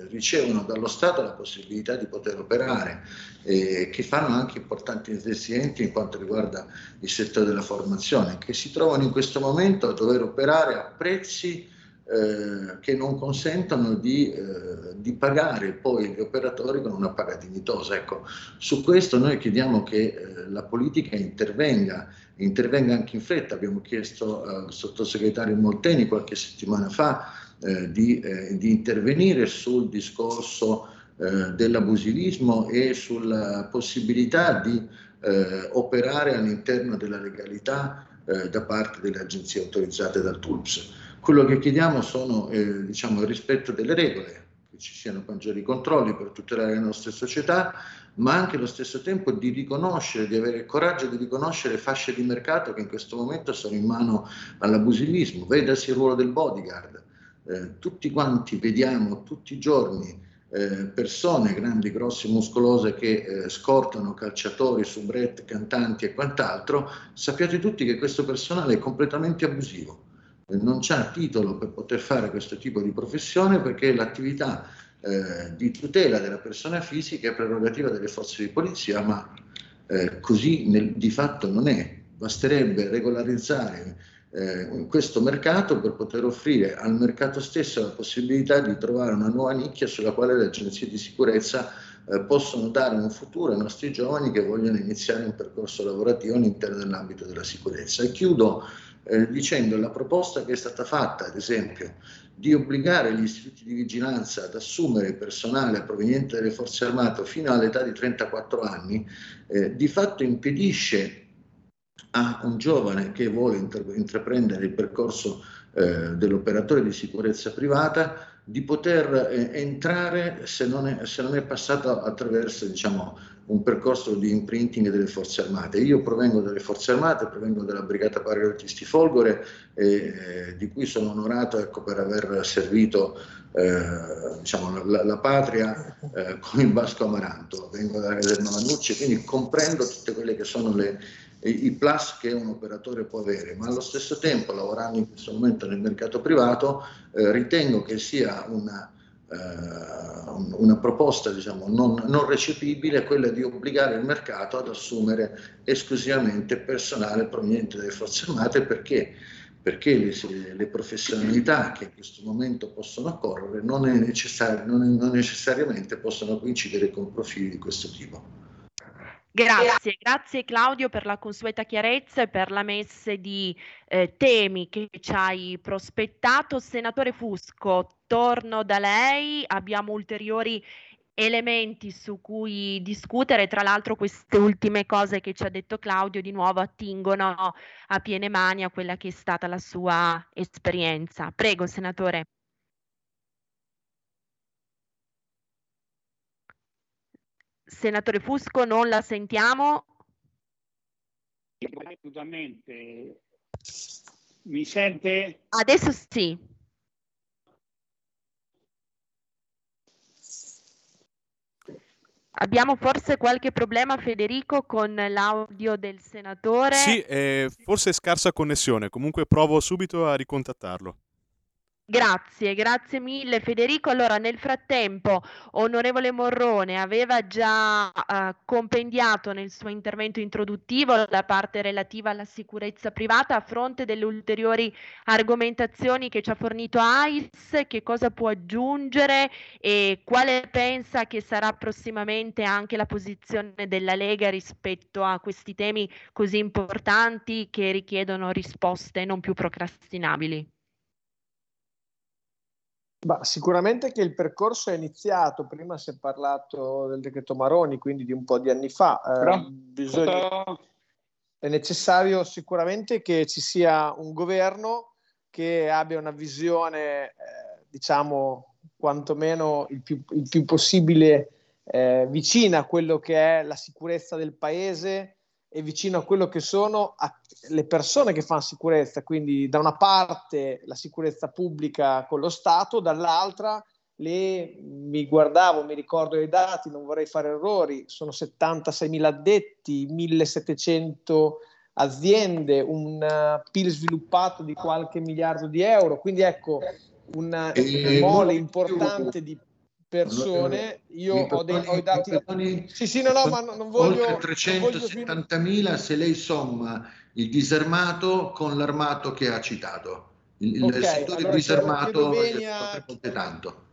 ricevono dallo Stato la possibilità di poter operare e che fanno anche importanti investimenti in quanto riguarda il settore della formazione, che si trovano in questo momento a dover operare a prezzi eh, che non consentono di, eh, di, pagare poi gli operatori con una paga dignitosa. Ecco, su questo noi chiediamo che eh, la politica intervenga intervenga anche in fretta. Abbiamo chiesto al sottosegretario Molteni qualche settimana fa eh, di, eh, di, intervenire sul discorso dell'abusivismo e sulla possibilità di operare all'interno della legalità da parte delle agenzie autorizzate dal TULPS. Quello che chiediamo sono eh, diciamo, il rispetto delle regole, che ci siano maggiori controlli per tutelare le nostre società, ma anche allo stesso tempo di riconoscere, di avere il coraggio di riconoscere fasce di mercato che in questo momento sono in mano all'abusivismo. Vedasi il ruolo del bodyguard. Eh, tutti quanti vediamo tutti i giorni eh, persone grandi, grosse, muscolose che eh, scortano calciatori, soubrette, cantanti e quant'altro, sappiate tutti che questo personale è completamente abusivo. Non c'ha titolo per poter fare questo tipo di professione perché l'attività eh, di tutela della persona fisica è prerogativa delle forze di polizia, ma eh, così nel, di fatto non è. Basterebbe regolarizzare eh, questo mercato per poter offrire al mercato stesso la possibilità di trovare una nuova nicchia sulla quale le agenzie di sicurezza eh, possono dare un futuro ai nostri giovani che vogliono iniziare un percorso lavorativo all'interno dell'ambito della sicurezza. E chiudo eh, dicendo la proposta che è stata fatta, ad esempio, di obbligare gli istituti di vigilanza ad assumere personale proveniente dalle forze armate fino all'età di 34 anni, eh, di fatto impedisce a un giovane che vuole intraprendere il percorso eh, dell'operatore di sicurezza privata di poter eh, entrare se non, è, se non, è, passato attraverso diciamo, un percorso di imprinting delle forze armate. Io provengo dalle forze armate, provengo dalla Brigata Patriottisti Folgore, eh, di cui sono onorato ecco, per aver servito eh, diciamo, la, la, patria eh, con il Basco Amaranto. Vengo dalla caserma Mannucci, quindi comprendo tutte quelle che sono le, i plus che un operatore può avere, ma allo stesso tempo, lavorando in questo momento nel mercato privato, eh, ritengo che sia una, eh, una proposta diciamo, non, non, recepibile quella di obbligare il mercato ad assumere esclusivamente personale proveniente dalle forze armate perché, perché le, le, professionalità che in questo momento possono occorrere non, non, non necessariamente possono coincidere con profili di questo tipo. Grazie, grazie Claudio per la consueta chiarezza e per la messe di eh, temi che ci hai prospettato. Senatore Fusco, torno da lei, abbiamo ulteriori elementi su cui discutere, tra l'altro queste ultime cose che ci ha detto Claudio di nuovo attingono a piene mani a quella che è stata la sua esperienza. Prego, senatore. Senatore Fusco, non la sentiamo. Assolutamente. Mi sente? Adesso sì. Abbiamo forse qualche problema, Federico, con l'audio del senatore? Sì, eh, forse è scarsa connessione, comunque provo subito a ricontattarlo. Grazie, grazie mille Federico. Allora, nel frattempo, onorevole Morrone aveva già uh, compendiato nel suo intervento introduttivo la parte relativa alla sicurezza privata a fronte delle ulteriori argomentazioni che ci ha fornito AIS, che cosa può aggiungere e quale pensa che sarà prossimamente anche la posizione della Lega rispetto a questi temi così importanti che richiedono risposte non più procrastinabili. Bah, sicuramente che il percorso è iniziato, prima si è parlato del decreto Maroni, quindi di un po' di anni fa. Eh, bisogna, è necessario sicuramente che ci sia un governo che abbia una visione, eh, diciamo, quantomeno il più, il più possibile eh, vicina a quello che è la sicurezza del paese, e vicino a quello che sono le persone che fanno sicurezza, quindi da una parte la sicurezza pubblica con lo Stato, dall'altra le, mi guardavo, mi ricordo i dati, non vorrei fare errori, sono 76.000 addetti, 1.700 aziende, un uh, PIL sviluppato di qualche miliardo di euro, quindi ecco una mole importante di persone, io ho, dei, ho i dati... Sì, sì, no, no, ma non voglio... Oltre 370.000 se lei somma il disarmato con l'armato che ha citato. Il, okay, il settore allora, disarmato venia... è tanto.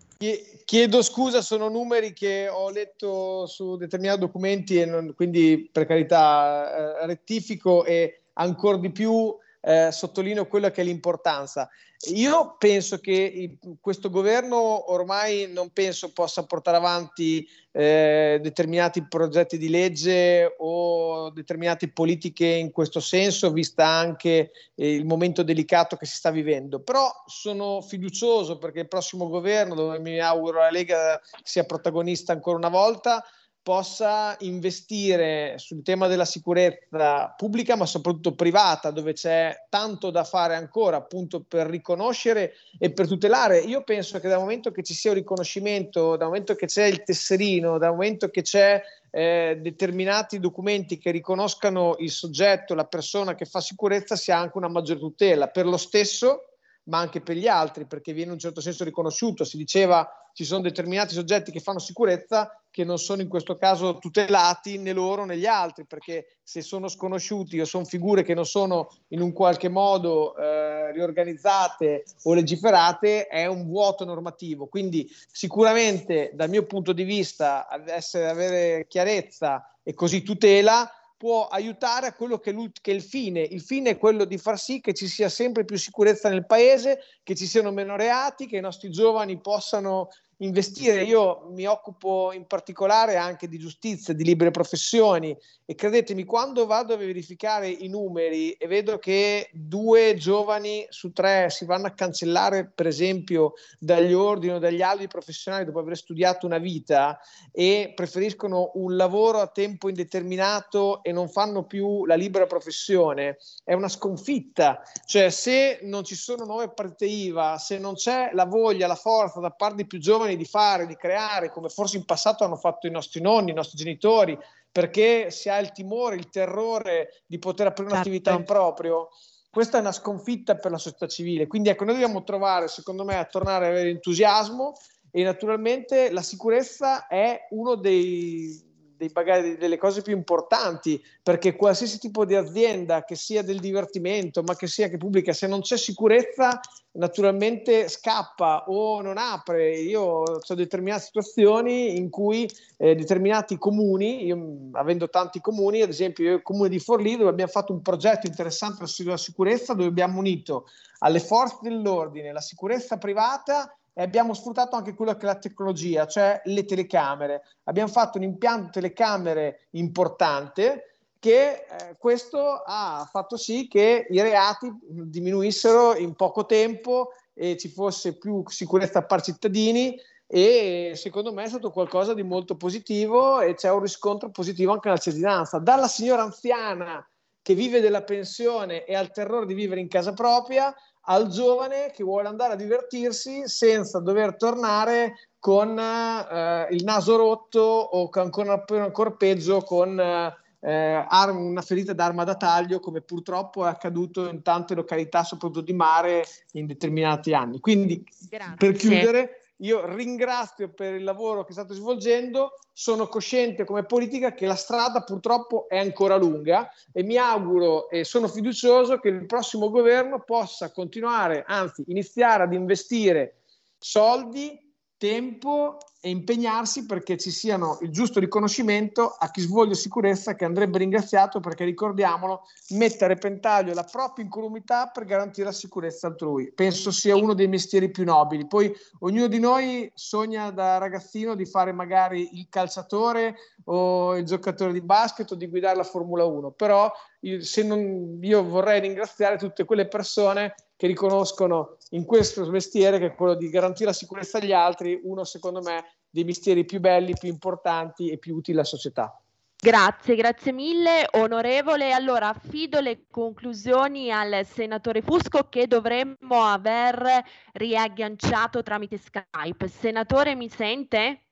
Chiedo scusa, sono numeri che ho letto su determinati documenti e non, quindi per carità eh, rettifico e ancora di più eh, sottolineo quella che è l'importanza. Io penso che questo governo ormai non penso possa portare avanti eh, determinati progetti di legge o determinate politiche in questo senso, vista anche eh, il momento delicato che si sta vivendo. Però sono fiducioso perché il prossimo governo, dove mi auguro la Lega sia protagonista ancora una volta, possa investire sul tema della sicurezza pubblica, ma soprattutto privata, dove c'è tanto da fare ancora appunto per riconoscere e per tutelare. Io penso che dal momento che ci sia un riconoscimento, dal momento che c'è il tesserino, dal momento che c'è eh, determinati documenti che riconoscano il soggetto, la persona che fa sicurezza, sia anche una maggiore tutela. Per lo stesso, ma anche per gli altri, perché viene in un certo senso riconosciuto. Si diceva ci sono determinati soggetti che fanno sicurezza che non sono in questo caso tutelati né loro né gli altri, perché se sono sconosciuti o sono figure che non sono in un qualche modo eh, riorganizzate o legiferate, è un vuoto normativo. Quindi sicuramente dal mio punto di vista essere, avere chiarezza e così tutela può aiutare a quello che, che, è il fine. Il fine è quello di far sì che ci sia sempre più sicurezza nel paese, che ci siano meno reati, che i nostri giovani possano investire. Io mi occupo in particolare anche di giustizia, di libere professioni e credetemi, quando vado a verificare i numeri e vedo che due giovani su tre si vanno a cancellare, per esempio, dagli ordini o dagli albi professionali dopo aver studiato una vita e preferiscono un lavoro a tempo indeterminato e non fanno più la libera professione, è una sconfitta. Cioè, se non ci sono nuove partite IVA, se non c'è la voglia, la forza da parte dei più giovani di fare, di creare, come forse in passato hanno fatto i nostri nonni, i nostri genitori, perché si ha il timore, il terrore di poter aprire certo. un'attività in proprio, questa è una sconfitta per la società civile. Quindi ecco, noi dobbiamo trovare, secondo me, a tornare ad avere entusiasmo e naturalmente la sicurezza è uno dei, dei bagagli, delle cose più importanti, perché qualsiasi tipo di azienda, che sia del divertimento, ma che sia che pubblica, se non c'è sicurezza, naturalmente scappa o non apre. Io ho determinate situazioni in cui eh, determinati comuni, io avendo tanti comuni, ad esempio io il comune di Forlì, dove abbiamo fatto un progetto interessante sulla sicurezza, dove abbiamo unito alle forze dell'ordine la sicurezza privata e abbiamo sfruttato anche quello che è la tecnologia, cioè le telecamere. Abbiamo fatto un impianto telecamere importante che eh, questo ha fatto sì che i reati diminuissero in poco tempo e ci fosse più sicurezza per cittadini e secondo me è stato qualcosa di molto positivo e c'è un riscontro positivo anche nella cittadinanza. Dalla signora anziana che vive della pensione e ha il terrore di vivere in casa propria, al giovane che vuole andare a divertirsi senza dover tornare con eh, il naso rotto o ancora, ancora peggio con eh, una ferita d'arma da taglio come purtroppo è accaduto in tante località soprattutto di mare in determinati anni. Quindi Grazie. per chiudere io ringrazio per il lavoro che state svolgendo, sono cosciente come politica che la strada purtroppo è ancora lunga e mi auguro e sono fiducioso che il prossimo governo possa continuare, anzi iniziare ad investire soldi tempo e impegnarsi perché ci siano il giusto riconoscimento a chi svolge sicurezza che andrebbe ringraziato perché ricordiamolo mette a repentaglio la propria incolumità per garantire la sicurezza altrui. Penso sia uno dei mestieri più nobili. Poi ognuno di noi sogna da ragazzino di fare magari il calciatore o il giocatore di basket o di guidare la Formula 1 però io, non, io vorrei ringraziare tutte quelle persone che riconoscono in questo mestiere, che è quello di garantire la sicurezza agli altri, uno secondo me dei mestieri più belli, più importanti e più utili alla società. Grazie, grazie mille onorevole. Allora affido le conclusioni al senatore Fusco che dovremmo aver riagganciato tramite Skype. Senatore mi sente?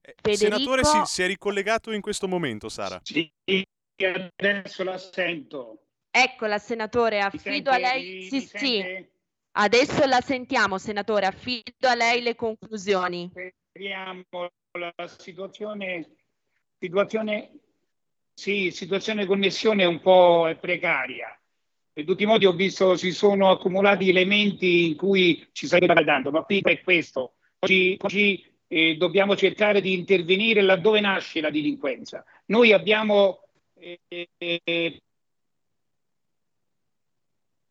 Eh, Federico... Senatore si, si, è ricollegato in questo momento, Sara. Sì, adesso la sento. Eccola, senatore, affido a lei. sì, sì. Adesso la sentiamo, senatore, affido a lei le conclusioni. Speriamo la situazione, situazione, sì, situazione connessione un po' precaria. In tutti i modi ho visto si sono accumulati elementi in cui ci sarebbe parlando, ma qui è questo. Oggi, oggi eh, dobbiamo cercare di intervenire laddove nasce la delinquenza. Noi abbiamo eh,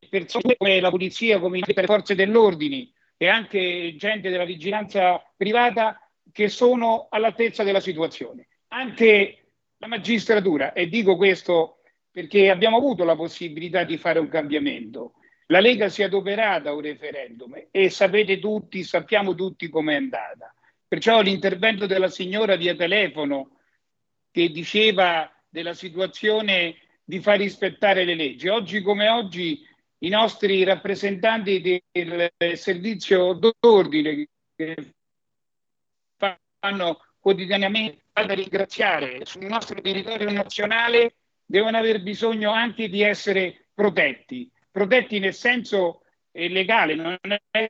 persone come la polizia, come le forze dell'ordine e anche gente della vigilanza privata che sono all'altezza della situazione. Anche la magistratura, e dico questo perché abbiamo avuto la possibilità di fare un cambiamento. La Lega si è adoperata a un referendum e sapete tutti, sappiamo tutti com'è andata. Perciò l'intervento della signora via telefono che diceva della situazione di far rispettare le leggi. Oggi come oggi i nostri rappresentanti del servizio d'ordine che fanno quotidianamente da ringraziare sul nostro territorio nazionale devono aver bisogno anche di essere protetti, protetti nel senso eh, legale, non è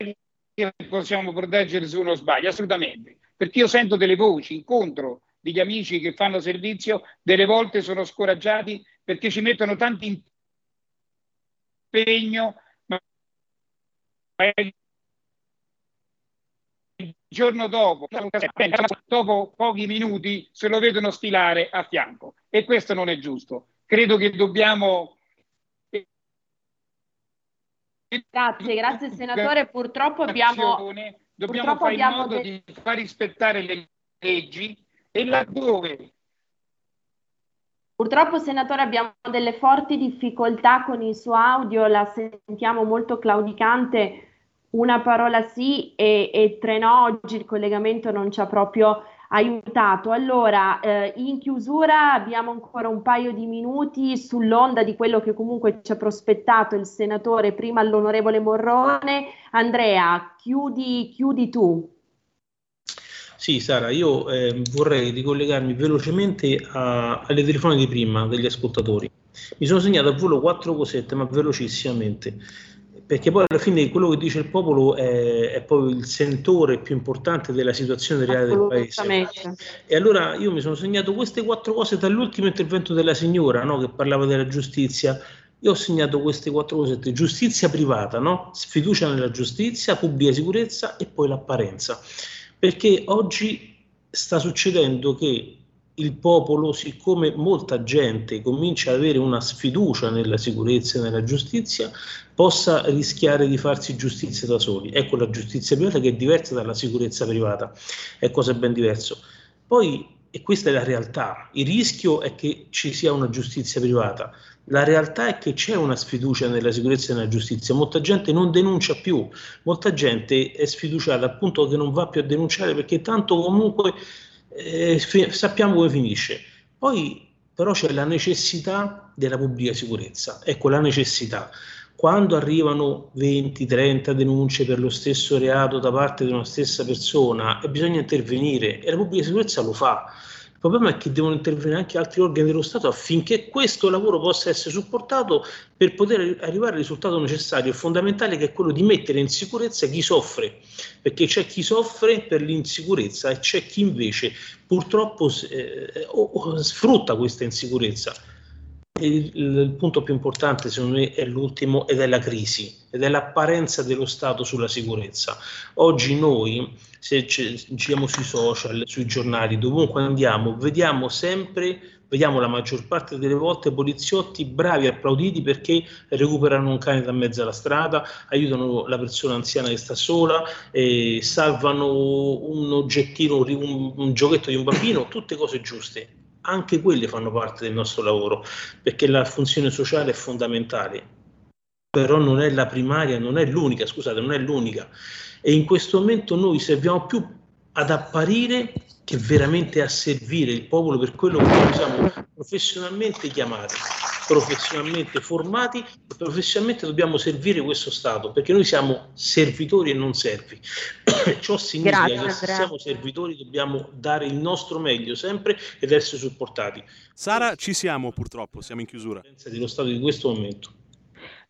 che possiamo proteggere se uno sbaglia, assolutamente, perché io sento delle voci, incontro degli amici che fanno servizio, delle volte sono scoraggiati perché ci mettono tanto impegno, ma il giorno dopo, dopo pochi minuti, se lo vedono stilare a fianco. E questo non è giusto. Credo che dobbiamo Grazie, grazie senatore. Purtroppo abbiamo, dobbiamo purtroppo fare in modo de... di far rispettare le leggi e laddove Purtroppo, senatore, abbiamo delle forti difficoltà con il suo audio, la sentiamo molto claudicante, una parola sì e, e tre no, oggi il collegamento non ci ha proprio aiutato. Allora, eh, in chiusura abbiamo ancora un paio di minuti sull'onda di quello che comunque ci ha prospettato il senatore, prima l'onorevole Morrone. Andrea, chiudi, chiudi tu. Sì, Sara, io eh, vorrei ricollegarmi velocemente a, alle telefone di prima degli ascoltatori. Mi sono segnato a volo quattro cosette, ma velocissimamente, perché poi alla fine quello che dice il popolo è, è poi il sentore più importante della situazione reale del paese. E allora io mi sono segnato queste quattro cose dall'ultimo intervento della signora, no, che parlava della giustizia. Io ho segnato queste quattro cosette, giustizia privata, no? sfiducia nella giustizia, pubblica sicurezza e poi l'apparenza perché oggi sta succedendo che il popolo, siccome molta gente comincia ad avere una sfiducia nella sicurezza e nella giustizia, possa rischiare di farsi giustizia da soli. Ecco la giustizia privata che è diversa dalla sicurezza privata, è cosa ben diverso. Poi, e questa è la realtà, il rischio è che ci sia una giustizia privata, la realtà è che c'è una sfiducia nella sicurezza e nella giustizia, molta gente non denuncia più, molta gente è sfiduciata al punto che non va più a denunciare perché tanto comunque eh, sappiamo come finisce. Poi però c'è la necessità della pubblica sicurezza, ecco la necessità. Quando arrivano 20-30 denunce per lo stesso reato da parte di una stessa persona e bisogna intervenire e la pubblica sicurezza lo fa, il problema è che devono intervenire anche altri organi dello Stato affinché questo lavoro possa essere supportato per poter arrivare al risultato necessario. E fondamentale che è quello di mettere in sicurezza chi soffre, perché c'è chi soffre per l'insicurezza e c'è chi invece purtroppo eh, sfrutta questa insicurezza il, il, punto più importante secondo me è l'ultimo ed è la crisi ed è l'apparenza dello Stato sulla sicurezza. Oggi noi, se giriamo sui social, sui giornali, dovunque andiamo, vediamo sempre, vediamo la maggior parte delle volte poliziotti bravi, applauditi perché recuperano un cane da mezzo alla strada, aiutano la persona anziana che sta sola, eh, salvano un oggettino, un, un giochetto di un bambino, tutte cose giuste anche quelle fanno parte del nostro lavoro, perché la funzione sociale è fondamentale, però non è la primaria, non è l'unica, scusate, non è l'unica. E in questo momento noi serviamo più ad apparire che veramente a servire il popolo per quello che noi siamo professionalmente chiamati, professionalmente formati e professionalmente dobbiamo servire questo Stato perché noi siamo servitori e non servi. <coughs> Ciò significa Grazie, che se siamo servitori dobbiamo dare il nostro meglio sempre ed essere supportati. Sara, ci siamo purtroppo, siamo in chiusura. Dello Stato di questo momento.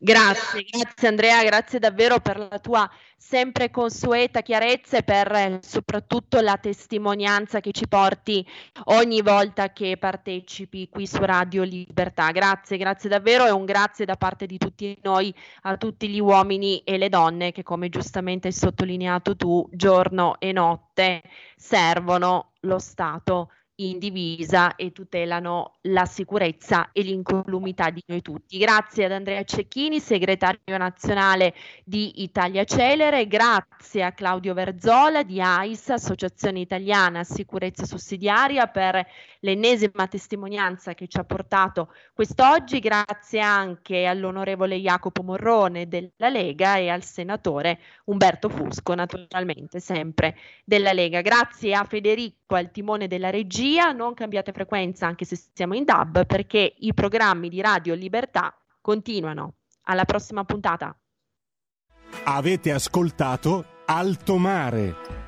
Grazie, grazie Andrea, grazie davvero per la tua sempre consueta chiarezza e per eh, soprattutto la testimonianza che ci porti ogni volta che partecipi qui su Radio Libertà. Grazie, grazie davvero e un grazie da parte di tutti noi a tutti gli uomini e le donne che come giustamente hai sottolineato tu, giorno e notte servono lo Stato in divisa e tutelano la sicurezza e l'incolumità di noi tutti. Grazie ad Andrea Cecchini, segretario nazionale di Italia Celere, grazie a Claudio Verzola di AIS, Associazione Italiana Sicurezza Sussidiaria, per l'ennesima testimonianza che ci ha portato quest'oggi, grazie anche all'onorevole Jacopo Morrone della Lega e al senatore Umberto Fusco, naturalmente sempre della Lega. Grazie a Federico al timone della regia, non cambiate frequenza anche se siamo in DAB perché i programmi di Radio Libertà continuano. Alla prossima puntata. Avete ascoltato Alto Mare.